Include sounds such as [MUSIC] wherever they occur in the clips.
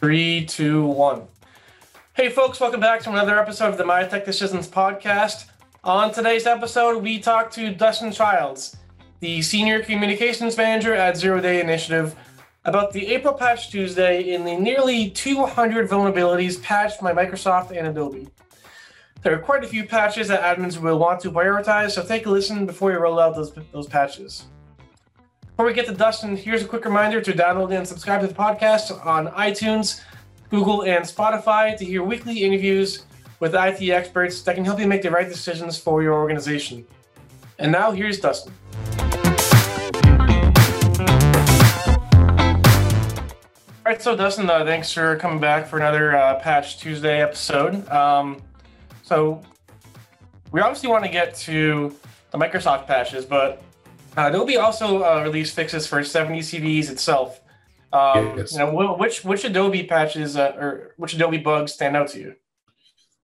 Three, two, one. Hey, folks, welcome back to another episode of the My Tech Decisions podcast. On today's episode, we talk to Dustin Childs, the Senior Communications Manager at Zero Day Initiative, about the April Patch Tuesday in the nearly 200 vulnerabilities patched by Microsoft and Adobe. There are quite a few patches that admins will want to prioritize, so take a listen before you roll out those, those patches. Before we get to Dustin, here's a quick reminder to download and subscribe to the podcast on iTunes, Google, and Spotify to hear weekly interviews with IT experts that can help you make the right decisions for your organization. And now here's Dustin. All right, so Dustin, uh, thanks for coming back for another uh, Patch Tuesday episode. Um, so we obviously want to get to the Microsoft patches, but uh, Adobe also uh, released fixes for 70 CVEs itself. Um, yes. You know, which which Adobe patches uh, or which Adobe bugs stand out to you?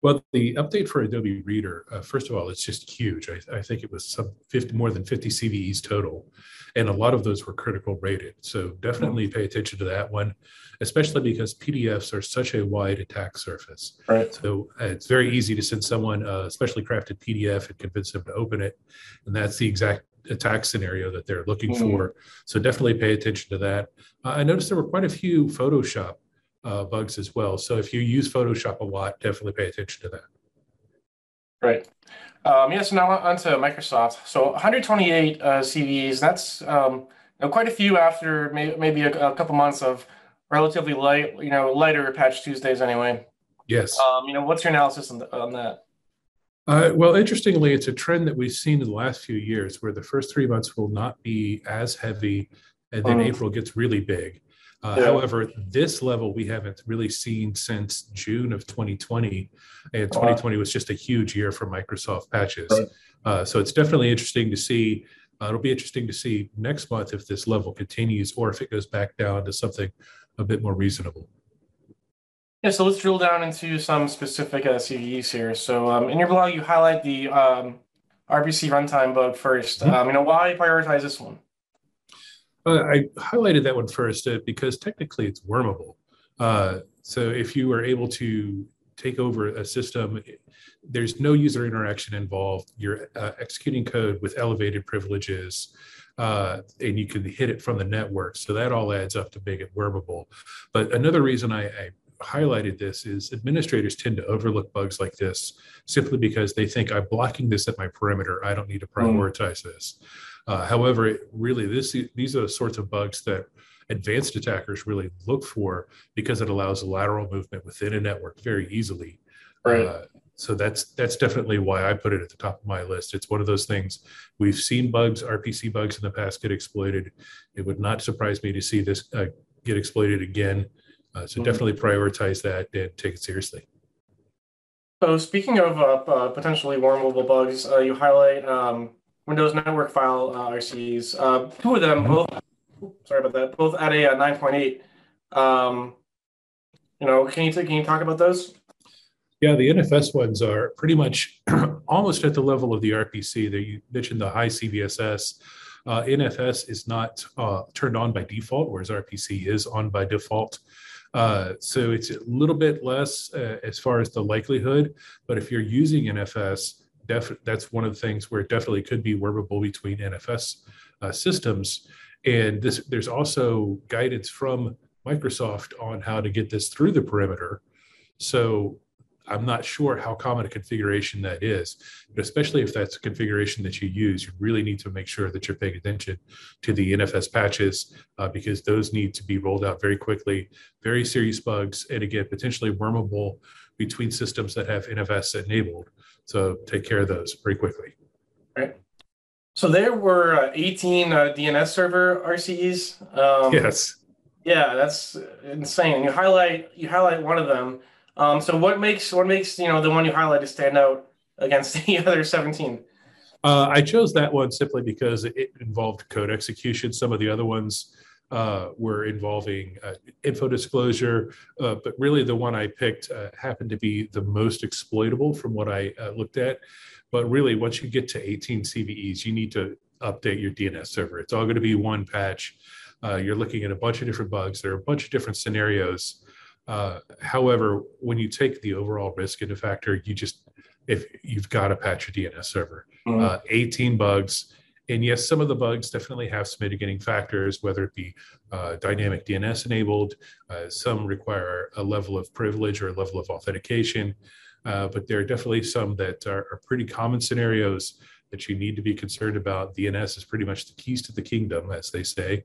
Well, the update for Adobe Reader, uh, first of all, it's just huge. I, I think it was some 50, more than 50 CVEs total, and a lot of those were critical rated. So definitely pay attention to that one, especially because PDFs are such a wide attack surface. Right. So uh, it's very easy to send someone a specially crafted PDF and convince them to open it, and that's the exact attack scenario that they're looking mm-hmm. for. So definitely pay attention to that. Uh, I noticed there were quite a few Photoshop uh, bugs as well. So if you use Photoshop a lot, definitely pay attention to that. Right. Um, yes. now on to Microsoft. So 128 uh, CVEs. That's um, quite a few after may, maybe a, a, couple months of relatively light, you know, lighter Patch Tuesdays anyway. Yes. Um, you know, what's your analysis on, the, on that? Uh, well, interestingly, it's a trend that we've seen in the last few years where the first three months will not be as heavy, and then mm. April gets really big. Uh, yeah. However, this level we haven't really seen since June of 2020, and 2020 was just a huge year for Microsoft patches. Right. Uh, so it's definitely interesting to see. Uh, it'll be interesting to see next month if this level continues or if it goes back down to something a bit more reasonable. Yeah, so let's drill down into some specific uh, CVEs here. So um, in your blog, you highlight the um, RPC runtime bug 1st mm-hmm. um, you know, why prioritize this one? Uh, I highlighted that one first uh, because technically it's wormable. Uh, so if you are able to take over a system, there's no user interaction involved. You're uh, executing code with elevated privileges, uh, and you can hit it from the network. So that all adds up to make it wormable. But another reason I, I highlighted this is administrators tend to overlook bugs like this simply because they think I'm blocking this at my perimeter. I don't need to hmm. prioritize mm. this. Uh, however, really, this these are the sorts of bugs that advanced attackers really look for because it allows lateral movement within a network very easily. Right. Uh, so that's that's definitely why I put it at the top of my list. It's one of those things we've seen bugs, RPC bugs in the past get exploited. It would not surprise me to see this uh, get exploited again. Uh, so mm-hmm. definitely prioritize that and take it seriously. So speaking of uh, uh potentially wormable bugs, uh, you highlight um, Windows Network File uh, RCEs. Uh, two of them, both. Sorry about that. Both at a, a uh, 9.8. Um, you know, can you can you talk about those? Yeah, the NFS ones are pretty much [CLEARS THROAT] almost at the level of the RPC. That you mentioned the high CVSS. Uh, NFS is not uh, turned on by default, whereas RPC is on by default. Uh, so it's a little bit less uh, as far as the likelihood. But if you're using NFS, def- that's one of the things where it definitely could be wormable between NFS uh, systems. And this, there's also guidance from Microsoft on how to get this through the perimeter. So I'm not sure how common a configuration that is, but especially if that's a configuration that you use, you really need to make sure that you're paying attention to the NFS patches uh, because those need to be rolled out very quickly. Very serious bugs, and again, potentially wormable between systems that have NFS enabled. So take care of those pretty quickly. Right. So there were uh, 18 uh, DNS server RCEs. Um, yes. Yeah, that's insane. You highlight you highlight one of them. Um, so what makes what makes you know the one you highlighted stand out against [LAUGHS] the other 17? Uh, I chose that one simply because it involved code execution. Some of the other ones uh, were involving uh, info disclosure, uh, but really the one I picked uh, happened to be the most exploitable from what I uh, looked at. but really, once you get to 18 CVEs, you need to update your DNS server. It's all going to be one patch. Uh, you're looking at a bunch of different bugs. There are a bunch of different scenarios. Uh, however, when you take the overall risk into factor, you just if you've got to patch your DNS server. Mm-hmm. Uh, 18 bugs. And yes, some of the bugs definitely have some mitigating factors, whether it be uh, dynamic DNS enabled. Uh, some require a level of privilege or a level of authentication. Uh, but there are definitely some that are, are, pretty common scenarios that you need to be concerned about. DNS is pretty much the keys to the kingdom, as they say.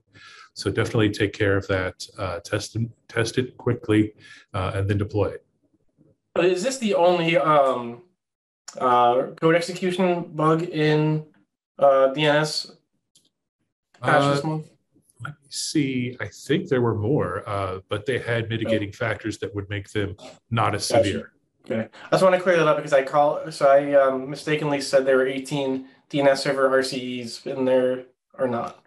So definitely take care of that. Uh, test, test it quickly, uh, and then deploy it. Is this the only um, uh, code execution bug in uh, DNS patch this uh, month? Let me see. I think there were more, uh, but they had mitigating factors that would make them not as gotcha. severe. Okay, I just want to clear that up because I call so I um, mistakenly said there were 18 DNS server RCEs in there or not.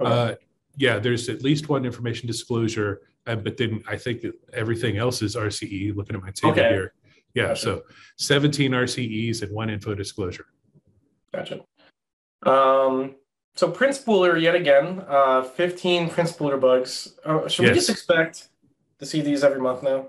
Okay. Uh, yeah, there's at least one information disclosure, uh, but then I think that everything else is RCE. Looking at my table okay. here, yeah, gotcha. so 17 RCEs and one info disclosure. Gotcha. Um, so Print Spooler yet again, uh, 15 Print Spooler bugs. Uh, should yes. we just expect to see these every month now?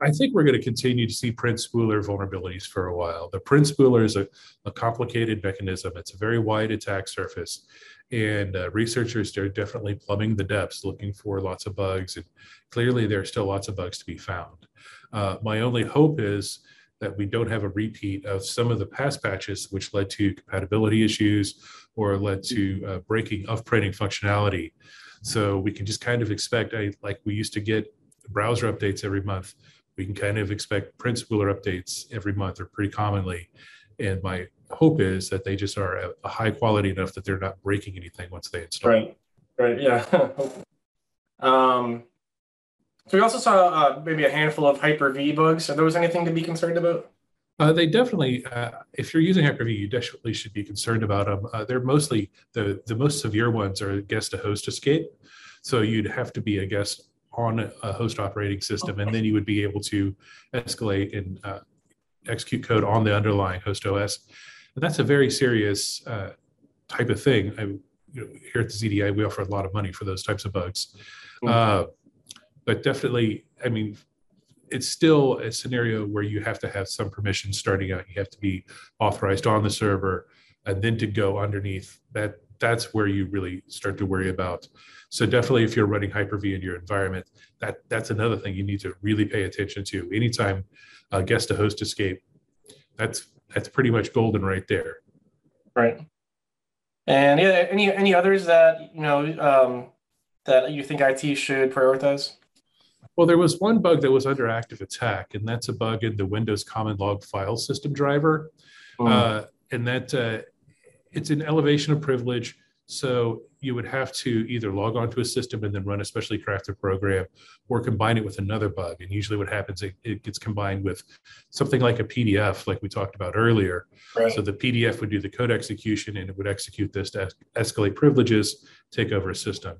I think we're going to continue to see print spooler vulnerabilities for a while. The print spooler is a, a complicated mechanism. It's a very wide attack surface. And uh, researchers are definitely plumbing the depths looking for lots of bugs. And clearly, there are still lots of bugs to be found. Uh, my only hope is that we don't have a repeat of some of the past patches, which led to compatibility issues or led to uh, breaking of printing functionality. So we can just kind of expect, like we used to get browser updates every month. We can kind of expect print spooler updates every month or pretty commonly. And my hope is that they just are a high quality enough that they're not breaking anything once they install. Right. Right. Yeah. [LAUGHS] um, so we also saw uh, maybe a handful of Hyper-V bugs. Are those anything to be concerned about? Uh, they definitely, uh, if you're using Hyper-V, you definitely should be concerned about them. Uh, they're mostly the the most severe ones are guest to host escape. So you'd have to be a guest on a host operating system, and then you would be able to escalate and uh, execute code on the underlying host OS. And that's a very serious uh, type of thing. I, you know, here at the ZDI, we offer a lot of money for those types of bugs. Mm-hmm. But definitely, I mean, it's still a scenario where you have to have some permission starting out. You have to be authorized on the server, and then to go underneath that. That's where you really start to worry about so definitely, if you're running Hyper-V in your environment, that that's another thing you need to really pay attention to. Anytime uh, guest to host escape, that's that's pretty much golden right there. Right. And yeah, any any others that you know um, that you think IT should prioritize? Well, there was one bug that was under active attack, and that's a bug in the Windows Common Log File System driver, mm. uh, and that uh, it's an elevation of privilege. So you would have to either log onto a system and then run a specially crafted program or combine it with another bug. And usually what happens, it, it gets combined with something like a PDF, like we talked about earlier. Right. So the PDF would do the code execution and it would execute this to es- escalate privileges, take over a system.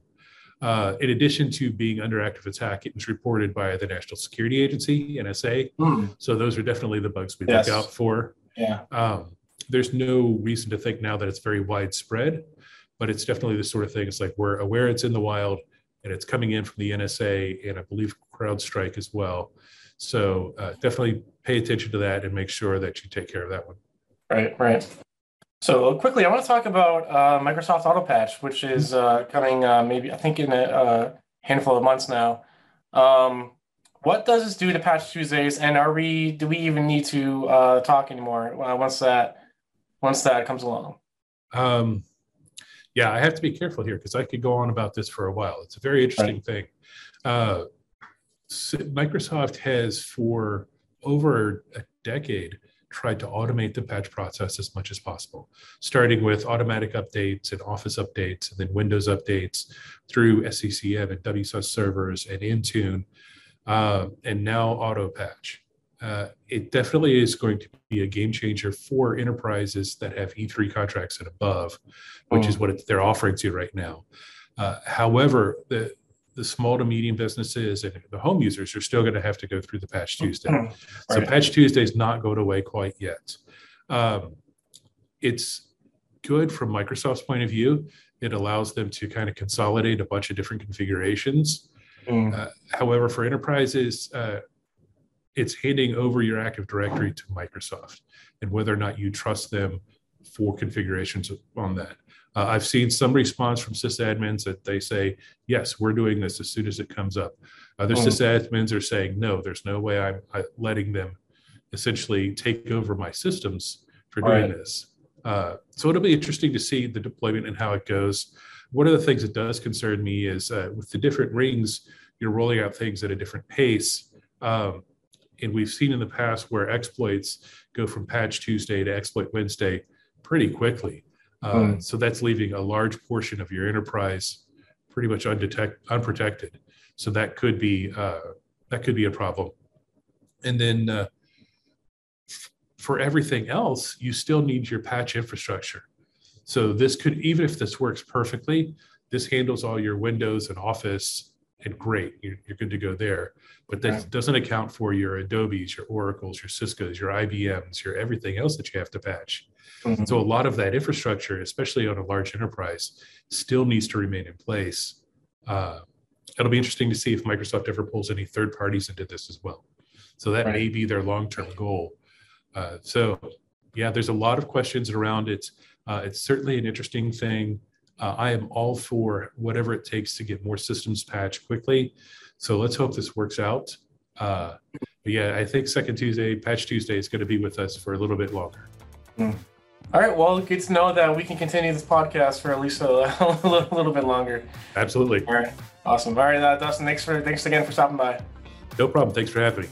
Uh, in addition to being under active attack, it was reported by the National Security Agency, NSA. Mm. So those are definitely the bugs we yes. look out for. Yeah. Um, there's no reason to think now that it's very widespread but it's definitely the sort of thing. It's like we're aware it's in the wild and it's coming in from the NSA and I believe CrowdStrike as well. So uh, definitely pay attention to that and make sure that you take care of that one. Right, right. So quickly, I want to talk about uh, Microsoft Auto Patch, which is uh, coming uh, maybe I think in a, a, handful of months now. Um, what does this do to Patch Tuesdays, and are we do we even need to uh, talk anymore uh, once that once that comes along? Um, yeah, I have to be careful here because I could go on about this for a while. It's a very interesting right. thing. Uh, Microsoft has for over a decade tried to automate the patch process as much as possible, starting with automatic updates and Office updates, and then Windows updates through SCCM and WSUS servers and Intune, uh, and now Auto Patch. Uh, it definitely is going to be a game changer for enterprises that have E3 contracts and above, which is mm. what it, they're offering to you right now. Uh, however, the the small to medium businesses and the home users are still going to have to go through the Patch Tuesday. Mm. Right. So Patch Tuesday is not going away quite yet. Um, it's good from Microsoft's point of view. It allows them to kind of consolidate a bunch of different configurations. Mm. Uh, however, for enterprises, uh, it's handing over your Active Directory to Microsoft and whether or not you trust them for configurations on that. Uh, I've seen some response from sysadmins that they say, yes, we're doing this as soon as it comes up. Other mm. sysadmins are saying, no, there's no way I'm, I'm letting them essentially take over my systems for doing right. this. Uh, so it'll be interesting to see the deployment and how it goes. One of the things that does concern me is uh, with the different rings, you're rolling out things at a different pace. Um, and we've seen in the past where exploits go from patch Tuesday to exploit Wednesday pretty quickly. Uh, mm. So that's leaving a large portion of your enterprise pretty much undetect, unprotected. So that could be uh, that could be a problem. And then uh, for everything else, you still need your patch infrastructure. So this could, even if this works perfectly, this handles all your Windows and Office and great, you're, you're good to go there. But that right. doesn't account for your Adobe's, your Oracles, your Cisco's, your IBM's, your everything else that you have to patch. Mm-hmm. So a lot of that infrastructure, especially on a large enterprise, still needs to remain in place. Uh, it'll be interesting to see if Microsoft ever pulls any third parties into this as well. So that right. may be their long-term goal uh, so, yeah, there's a lot of questions around it. Uh, it's certainly an interesting thing. Uh, I am all for whatever it takes to get more systems patched quickly. So let's hope this works out. Uh, but yeah, I think Second Tuesday, Patch Tuesday, is going to be with us for a little bit longer. Mm. All right. Well, good to know that we can continue this podcast for at least a, a [LAUGHS] little, little, bit longer. Absolutely. All right. Awesome. All right, uh, Dustin. Thanks for thanks again for stopping by. No problem. Thanks for having me.